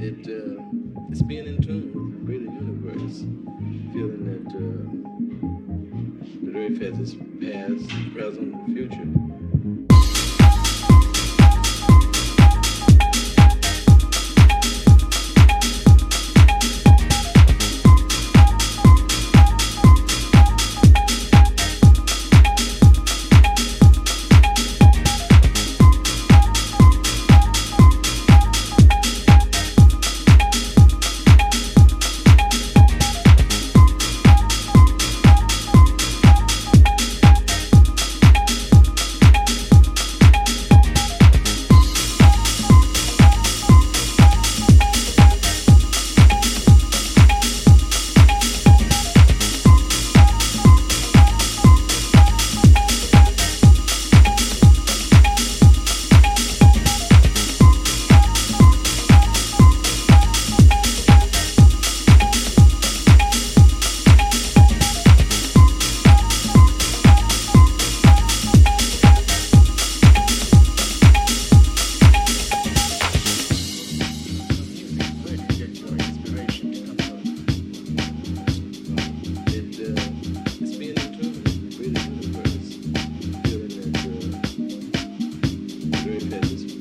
it uh, it's being in tune with the greater universe, feeling that uh, Earth has its past, present, and future. Uh, that